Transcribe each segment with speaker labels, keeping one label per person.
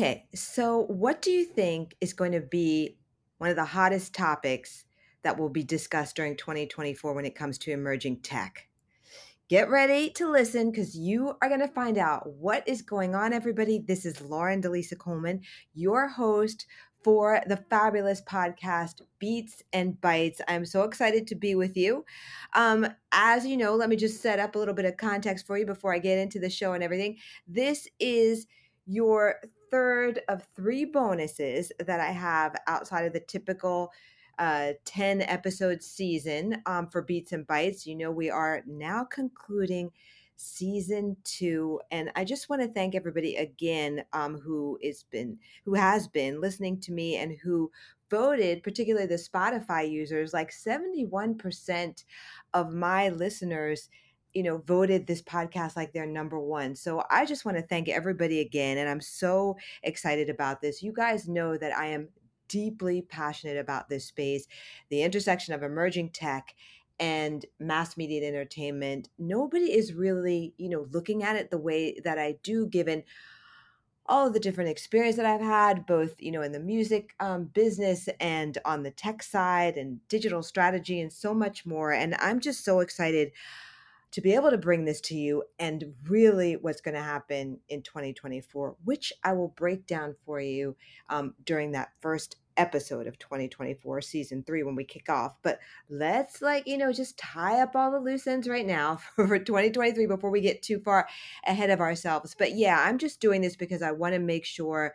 Speaker 1: Okay, so what do you think is going to be one of the hottest topics that will be discussed during 2024 when it comes to emerging tech? Get ready to listen because you are going to find out what is going on, everybody. This is Lauren Delisa Coleman, your host for the fabulous podcast Beats and Bites. I'm so excited to be with you. Um, as you know, let me just set up a little bit of context for you before I get into the show and everything. This is your third of three bonuses that I have outside of the typical uh, 10 episode season um, for Beats and Bites. You know, we are now concluding season two and i just want to thank everybody again um, who is been who has been listening to me and who voted particularly the spotify users like 71% of my listeners you know voted this podcast like their number one. So i just want to thank everybody again and i'm so excited about this. You guys know that i am deeply passionate about this space the intersection of emerging tech and mass media and entertainment. Nobody is really you know looking at it the way that i do given all of the different experience that i've had both you know in the music um, business and on the tech side and digital strategy and so much more. And i'm just so excited to be able to bring this to you and really what's going to happen in 2024 which i will break down for you um, during that first episode of 2024 season three when we kick off. But let's like you know just tie up all the loose ends right now for 2023 before we get too far ahead of ourselves. But yeah i'm just doing this because i want to make sure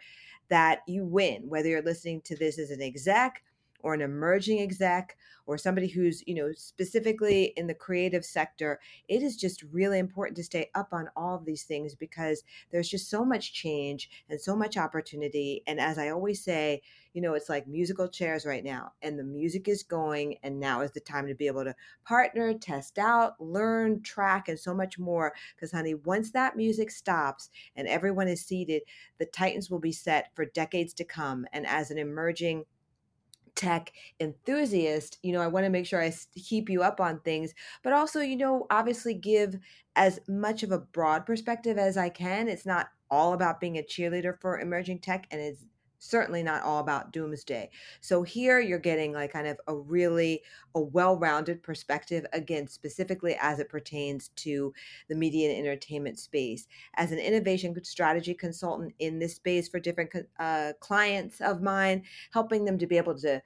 Speaker 1: that you win whether you're listening to this as an exec or an emerging exec or somebody who's you know specifically in the creative sector it is just really important to stay up on all of these things because there's just so much change and so much opportunity. And as i always say you know it's like musical chairs right now and the music is going and now is the time to be able to partner test out learn track and so much more. Because honey once that music stops and everyone is seated the titans will be set for decades to come. And as an emerging tech enthusiast, you know, I want to make sure I keep you up on things, but also, you know, obviously give as much of a broad perspective as I can. It's not all about being a cheerleader for emerging tech and it's certainly not all about doomsday. So here you're getting like kind of a really a well-rounded perspective again specifically as it pertains to the media and entertainment space. As an innovation strategy consultant in this space for different uh, clients of mine, helping them to be able to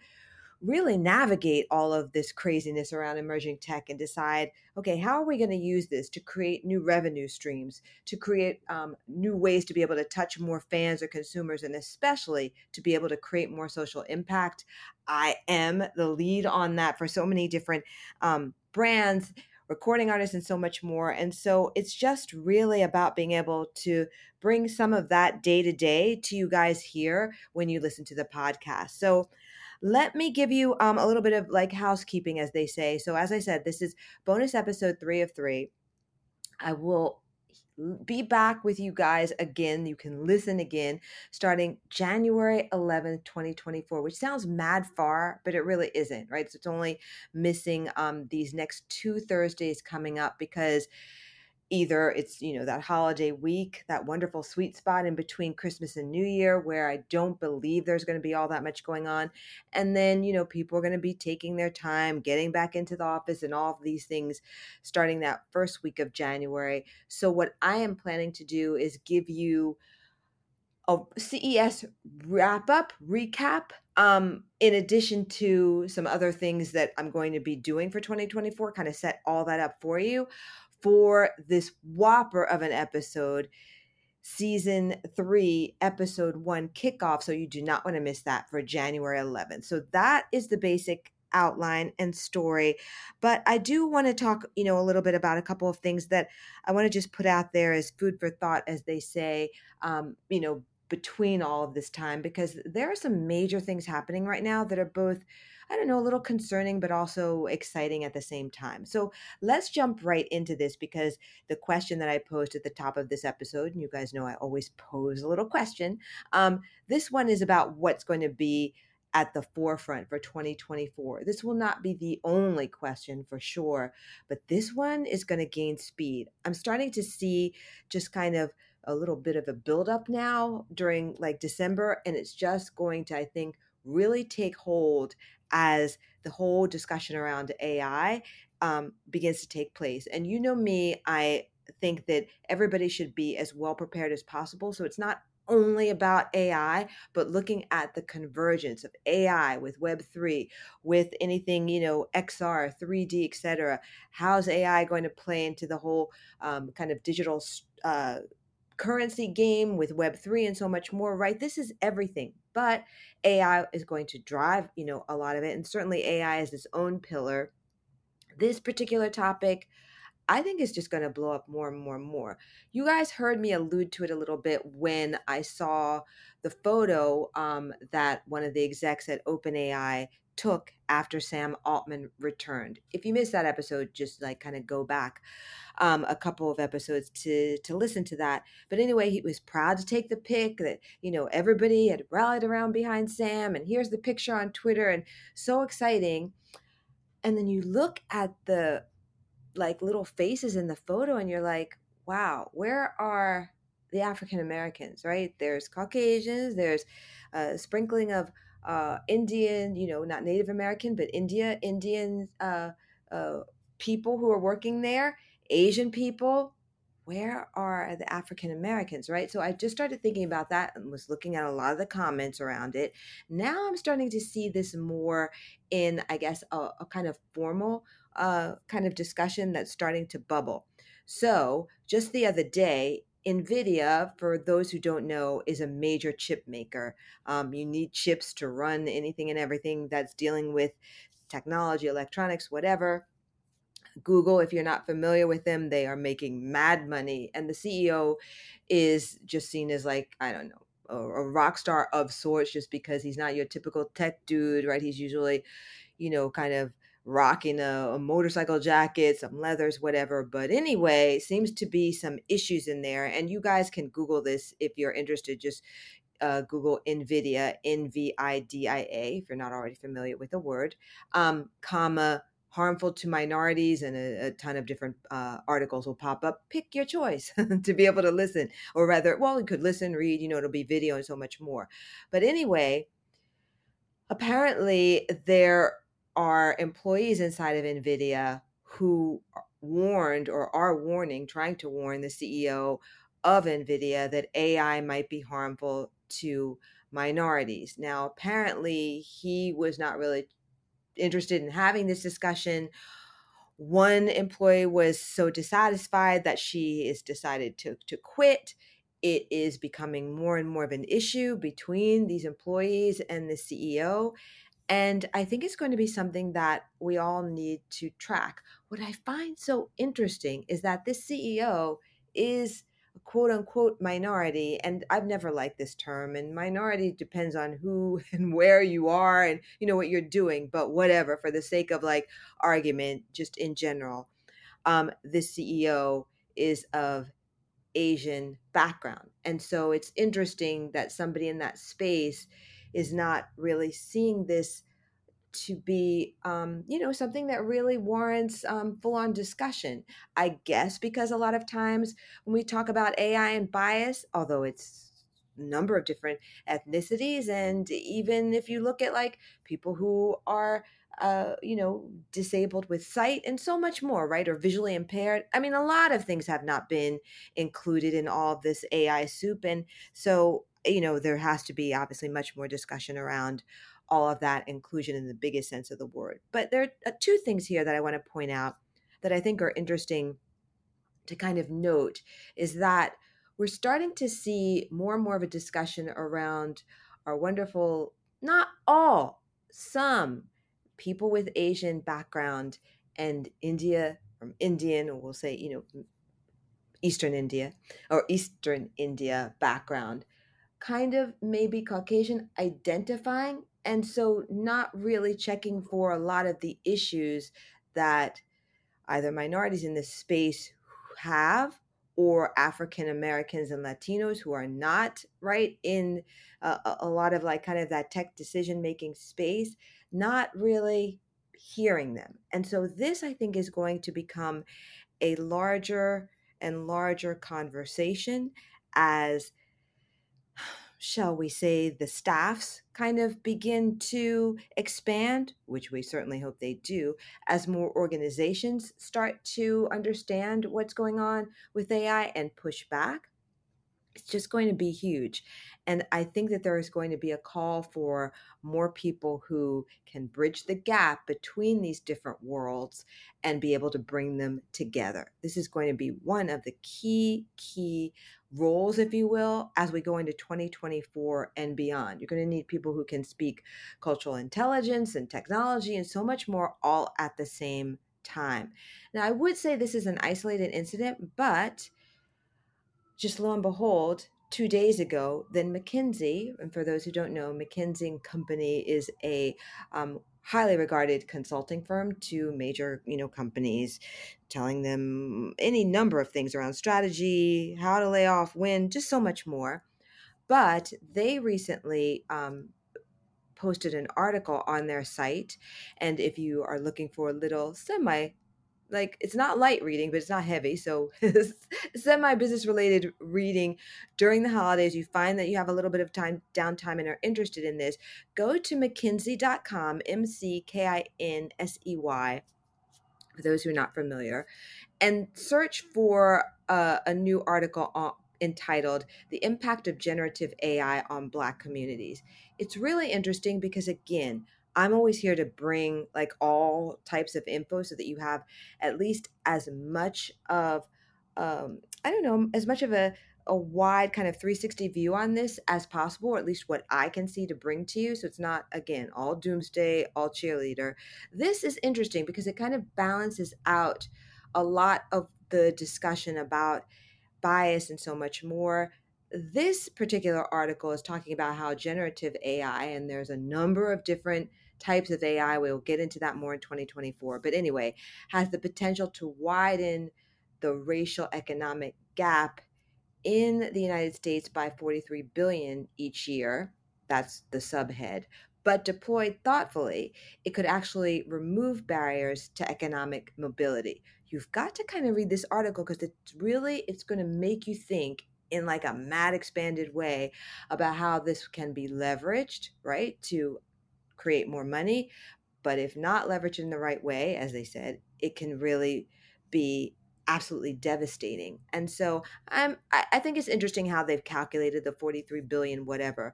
Speaker 1: really navigate all of this craziness around emerging tech and decide okay how are we going to use this to create new revenue streams to create um, new ways to be able to touch more fans or consumers and especially to be able to create more social impact? I am the lead on that for so many different um, brands recording artists and so much more and so it's just really about being able to bring some of that day to day to you guys here when you listen to the podcast. So let me give you um, a little bit of like housekeeping, as they say. So, as I said, this is bonus episode three of three. I will be back with you guys again. You can listen again starting January 11th, 2024, which sounds mad far, but it really isn't, right? So it's only missing um, these next two Thursdays coming up because either it's you know that holiday week that wonderful sweet spot in between christmas and new year where i don't believe there's going to be all that much going on and then you know people are going to be taking their time getting back into the office and all of these things starting that first week of january. So what i am planning to do is give you a ces wrap up recap um, in addition to some other things that I'm going to be doing for 2024, kind of set all that up for you for this whopper of an episode, season three, episode one kickoff. So you do not want to miss that for January 11th. So that is the basic outline and story but i do want to talk you know a little bit about a couple of things that i want to just put out there as food for thought as they say um, you know between all of this time because there are some major things happening right now that are both I don't know, a little concerning, but also exciting at the same time. So let's jump right into this because the question that I posed at the top of this episode, and you guys know I always pose a little question. Um, this one is about what's going to be at the forefront for 2024. This will not be the only question for sure, but this one is going to gain speed. I'm starting to see just kind of a little bit of a buildup now during like December, and it's just going to, I think, really take hold as the whole discussion around AI um, begins to take place. And you know me, I think that everybody should be as well prepared as possible. So it's not only about AI, but looking at the convergence of AI with Web3, with anything, you know, XR, 3D, etc. How's AI going to play into the whole um, kind of digital uh, currency game with Web3 and so much more, right? This is everything. But AI is going to drive, you know, a lot of it. And certainly AI is its own pillar. This particular topic, I think it's just going to blow up more and more and more. You guys heard me allude to it a little bit when I saw the photo um, that one of the execs at OpenAI took after Sam Altman returned. If you missed that episode, just like kind of go back um, a couple of episodes to to listen to that. But anyway, he was proud to take the pic that you know everybody had rallied around behind Sam, and here's the picture on Twitter, and so exciting. And then you look at the like little faces in the photo and you're like, wow, where are the African Americans, right? There's Caucasians, there's a sprinkling of uh, Indian, you know, not Native American, but India, Indian uh, uh, people who are working there, Asian people. Where are the African Americans, right? So I just started thinking about that and was looking at a lot of the comments around it. Now I'm starting to see this more in, I guess, a, a kind of formal uh, kind of discussion that's starting to bubble. So, just the other day, NVIDIA, for those who don't know, is a major chip maker. Um, you need chips to run anything and everything that's dealing with technology, electronics, whatever. Google, if you're not familiar with them, they are making mad money. And the CEO is just seen as like, I don't know, a, a rock star of sorts just because he's not your typical tech dude, right? He's usually, you know, kind of rocking a, a, motorcycle jacket, some leathers, whatever. But anyway, seems to be some issues in there. And you guys can Google this if you're interested. Just uh, Google NVIDIA, N V I D I A, if you're not already familiar with the word, um, comma, harmful to minorities, and a, a ton of different uh, articles will pop up. Pick your choice to be able to listen, or rather, well, you could listen, read, you know, it'll be video and so much more. But anyway, apparently there are employees inside of NVIDIA who warned or are warning, trying to warn the CEO of NVIDIA that AI might be harmful to minorities. Now, apparently, he was not really interested in having this discussion. One employee was so dissatisfied that she has decided to, to quit. It is becoming more and more of an issue between these employees and the CEO. And I think it's going to be something that we all need to track. What I find so interesting is that this CEO is a quote unquote minority. And I've never liked this term. And minority depends on who and where you are and you know what you're doing, but whatever, for the sake of like argument, just in general. Um, this CEO is of Asian background. And so it's interesting that somebody in that space is not really seeing this to be um, you know something that really warrants um, full-on discussion i guess because a lot of times when we talk about ai and bias although it's a number of different ethnicities and even if you look at like people who are uh, you know disabled with sight and so much more right or visually impaired i mean a lot of things have not been included in all this ai soup and so you know, there has to be obviously much more discussion around all of that inclusion in the biggest sense of the word. But there are uh, two things here that I want to point out that I think are interesting to kind of note is that we're starting to see more and more of a discussion around our wonderful, not all, some people with Asian background and India from Indian, or we'll say, you know, Eastern India or Eastern India background kind of maybe Caucasian identifying, and so not really checking for a lot of the issues that either minorities in this space have or African Americans and Latinos who are not right in a, a lot of like kind of that tech decision making space, not really hearing them. And so this I think is going to become a larger and larger conversation as shall we say, the staffs kind of begin to expand, which we certainly hope they do, as more organizations start to understand what's going on with AI and push back it's just going to be huge. And I think that there is going to be a call for more people who can bridge the gap between these different worlds and be able to bring them together. This is going to be one of the key, key roles, if you will, as we go into 2024 and beyond. You're going to need people who can speak cultural intelligence and technology and so much more all at the same time. Now, I would say this is an isolated incident, but just lo and behold, two days ago, then McKinsey, and for those who don't know, McKinsey and Company is a um, highly regarded consulting firm to major you know companies telling them any number of things around strategy how to lay off when just so much more. But they recently um, posted an article on their site and if you are looking for a little semi like it's not light reading, but it's not heavy. So semi business related reading during the holidays. You find that you have a little bit of time downtime and are interested in this. Go to McKinsey.com, M C K I N S E Y, for those who are not familiar, and search for uh, a new article on, entitled The Impact of Generative AI on Black Communities. It's really interesting because, again, I'm always here to bring like all types of info so that you have at least as much of um, I don't know, as much of a a wide kind of 360 view on this as possible, or at least what I can see to bring to you. So it's not, again, all doomsday, all cheerleader. This is interesting because it kind of balances out a lot of the discussion about bias and so much more this particular article is talking about how generative AI, and there's a number of different types of AI, we'll get into that more in 2024, but anyway, has the potential to widen the racial economic gap in the United States by 43 billion each year. That's the subhead. But deployed thoughtfully, it could actually remove barriers to economic mobility. You've got to kind of read this article because it's really it's going to make you think in like a mad expanded way about how this can be leveraged right to create more money but if not leveraged in the right way as they said it can really be absolutely devastating. And so i'm I, I think it's interesting how they've calculated the 43 billion whatever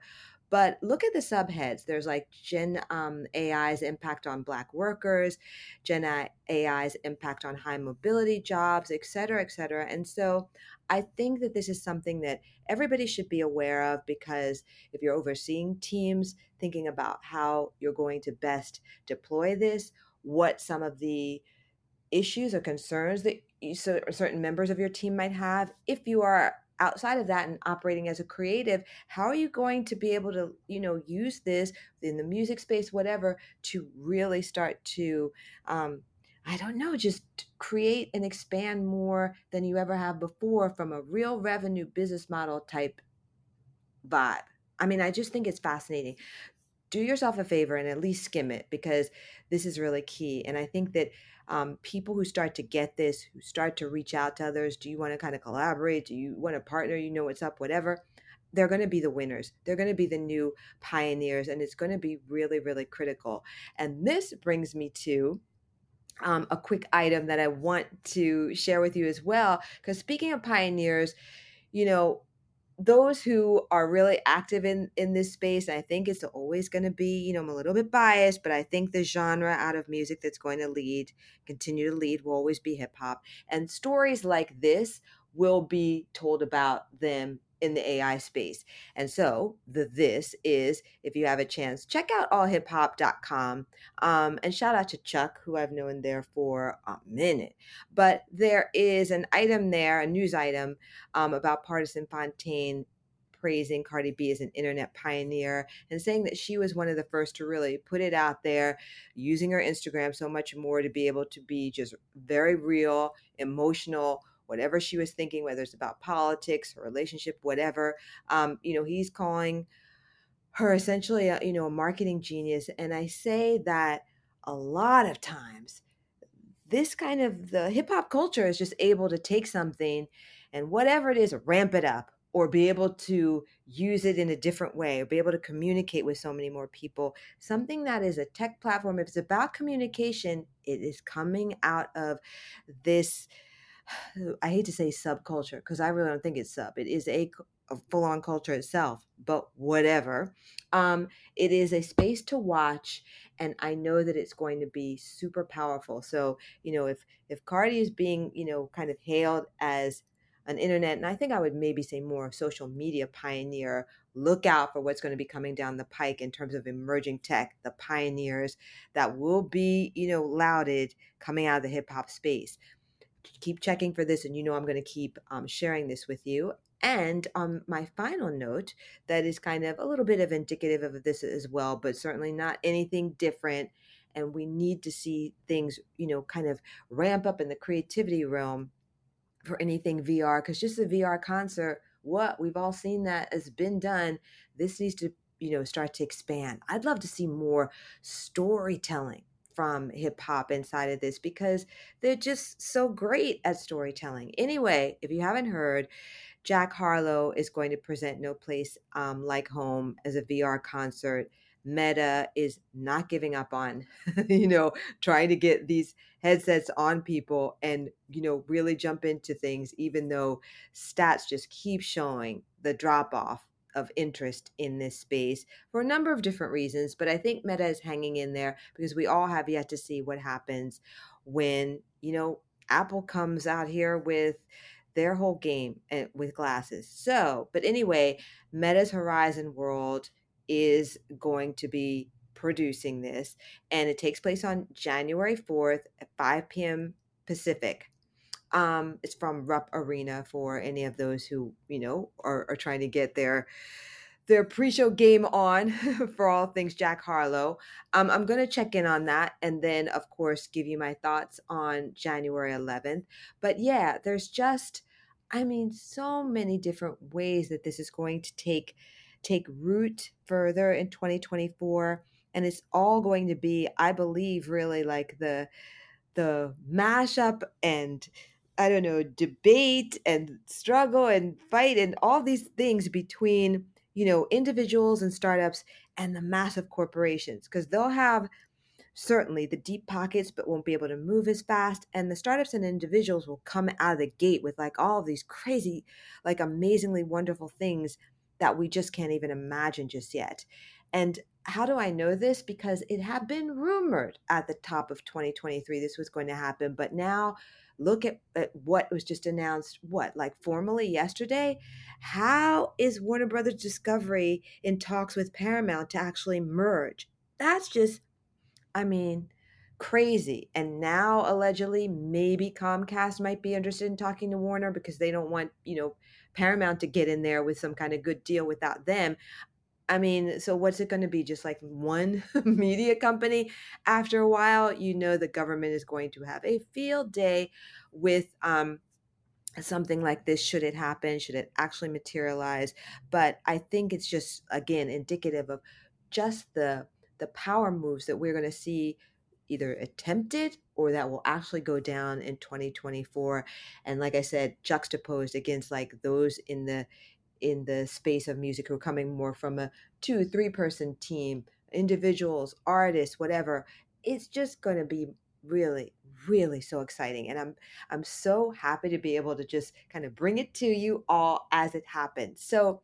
Speaker 1: but look at the subheads. There's like Gen um, AI's impact on Black workers, Gen AI's impact on high mobility jobs, et cetera, et cetera. And so I think that this is something that everybody should be aware of because if you're overseeing teams, thinking about how you're going to best deploy this, what some of the issues or concerns that you, certain members of your team might have, if you are outside of that and operating as a creative how are you going to be able to you know use this in the music space whatever to really start to um, i don't know just create and expand more than you ever have before from a real revenue business model type vibe? I mean i just think it's fascinating do yourself a favor and at least skim it because this is really key and i think that um, people who start to get this, who start to reach out to others, do you want to kind of collaborate? Do you want to partner? You know what's up, whatever. They're going to be the winners. They're going to be the new pioneers, and it's going to be really, really critical. And this brings me to um, a quick item that I want to share with you as well. Because speaking of pioneers, you know, those who are really active in in this space i think it's always going to be you know i'm a little bit biased but i think the genre out of music that's going to lead continue to lead will always be hip hop. And stories like this will be told about them in the AI space. And so the this is, if you have a chance, check out allhiphop.com. Um, and shout out to Chuck, who I've known there for a minute. But there is an item there, a news item um, about Pardison Fontaine praising Cardi B as an internet pioneer and saying that she was one of the first to really put it out there, using her Instagram so much more to be able to be just very real, emotional, whatever she was thinking, whether it's about politics, her relationship, whatever. Um, you know, he's calling her essentially, a, you know, a marketing genius. And I say that a lot of times, this kind of the hip hop culture is just able to take something and whatever it is, ramp it up or be able to use it in a different way or be able to communicate with so many more people. Something that is a tech platform, if it's about communication, it is coming out of this. I hate to say subculture because I really don't think it's sub. It is a, a full on culture itself, but whatever. Um, it is a space to watch, and I know that it's going to be super powerful. So, you know, if if Cardi is being, you know, kind of hailed as an internet, and I think I would maybe say more of social media pioneer. Look out for what's going to be coming down the pike in terms of emerging tech, the pioneers that will be, you know, lauded coming out of the hip hop space. Keep checking for this, and you know I'm going to keep um, sharing this with you. And on my final note, that is kind of a little bit of indicative of this as well, but certainly not anything different. And we need to see things, you know, kind of ramp up in the creativity realm for anything VR because just a VR concert, what we've all seen that has been done. This needs to, you know, start to expand. I'd love to see more storytelling from hip hop inside of this because they're just so great at storytelling. Anyway, if you haven't heard, Jack Harlow is going to present No Place um, Like Home as a VR concert Meta is not giving up on, you know, trying to get these headsets on people and, you know, really jump into things, even though stats just keep showing the drop off of interest in this space for a number of different reasons. But I think Meta is hanging in there because we all have yet to see what happens when, you know, Apple comes out here with their whole game eh, with glasses. So, but anyway, Meta's Horizon World is going to be producing this, and it takes place on January 4th at 5 p.m. Pacific. Um, it's from Rupp Arena for any of those who you know are, are trying to get their their pre-show game on for all things Jack Harlow. Um, I'm going to check in on that and then, of course, give you my thoughts on January 11th. But yeah, there's just, I mean, so many different ways that this is going to take take root further in 2024 and it's all going to be i believe really like the the mashup and i don't know debate and struggle and fight and all these things between you know individuals and startups and the massive corporations because they'll have certainly the deep pockets but won't be able to move as fast and the startups and individuals will come out of the gate with like all these crazy like amazingly wonderful things that we just can't even imagine just yet. And how do I know this? Because it had been rumored at the top of 2023 this was going to happen, but now look at, at, what was just announced what like formally yesterday? How is warner brothers discovery in talks with paramount to actually merge? That's just i mean crazy. And now allegedly maybe comcast might be interested in talking to warner because they don't want you know Paramount to get in there with some kind of good deal without them. I mean, so what's it going to be? Just like one media company? After a while, you know, the government is going to have a field day with um, something like this should it happen, should it actually materialize. But I think it's just, again, indicative of just the the power moves that we're going to see either attempted or that will actually go down in 2024 and like i said juxtaposed against like those in the in the space of music who are coming more from a two three person team individuals artists whatever it's just going to be really really so exciting and i'm i'm so happy to be able to just kind of bring it to you all as it happens so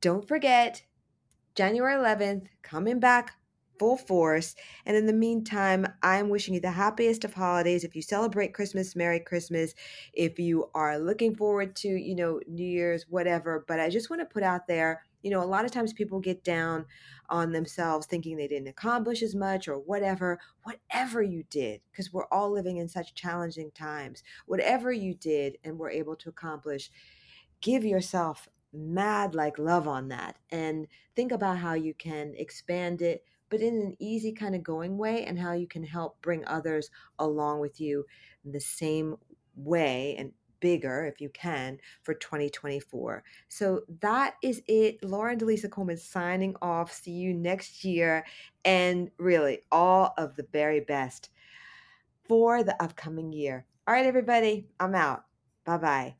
Speaker 1: don't forget january 11th coming back full force. And in the meantime, I'm wishing you the happiest of holidays. If you celebrate Christmas, Merry Christmas. If you are looking forward to, you know, New Year's, whatever. But I just want to put out there, you know, a lot of times people get down on themselves thinking they didn't accomplish as much or whatever. Whatever you did, because we're all living in such challenging times, whatever you did and were able to accomplish, give yourself mad like love on that and think about how you can expand it but in an easy kind of going way and how you can help bring others along with you in the same way and bigger if you can for 2024. So that is it. Lauren Delisa Coleman signing off. See you next year. And really, all of the very best for the upcoming year. All right, everybody, I'm out. Bye bye.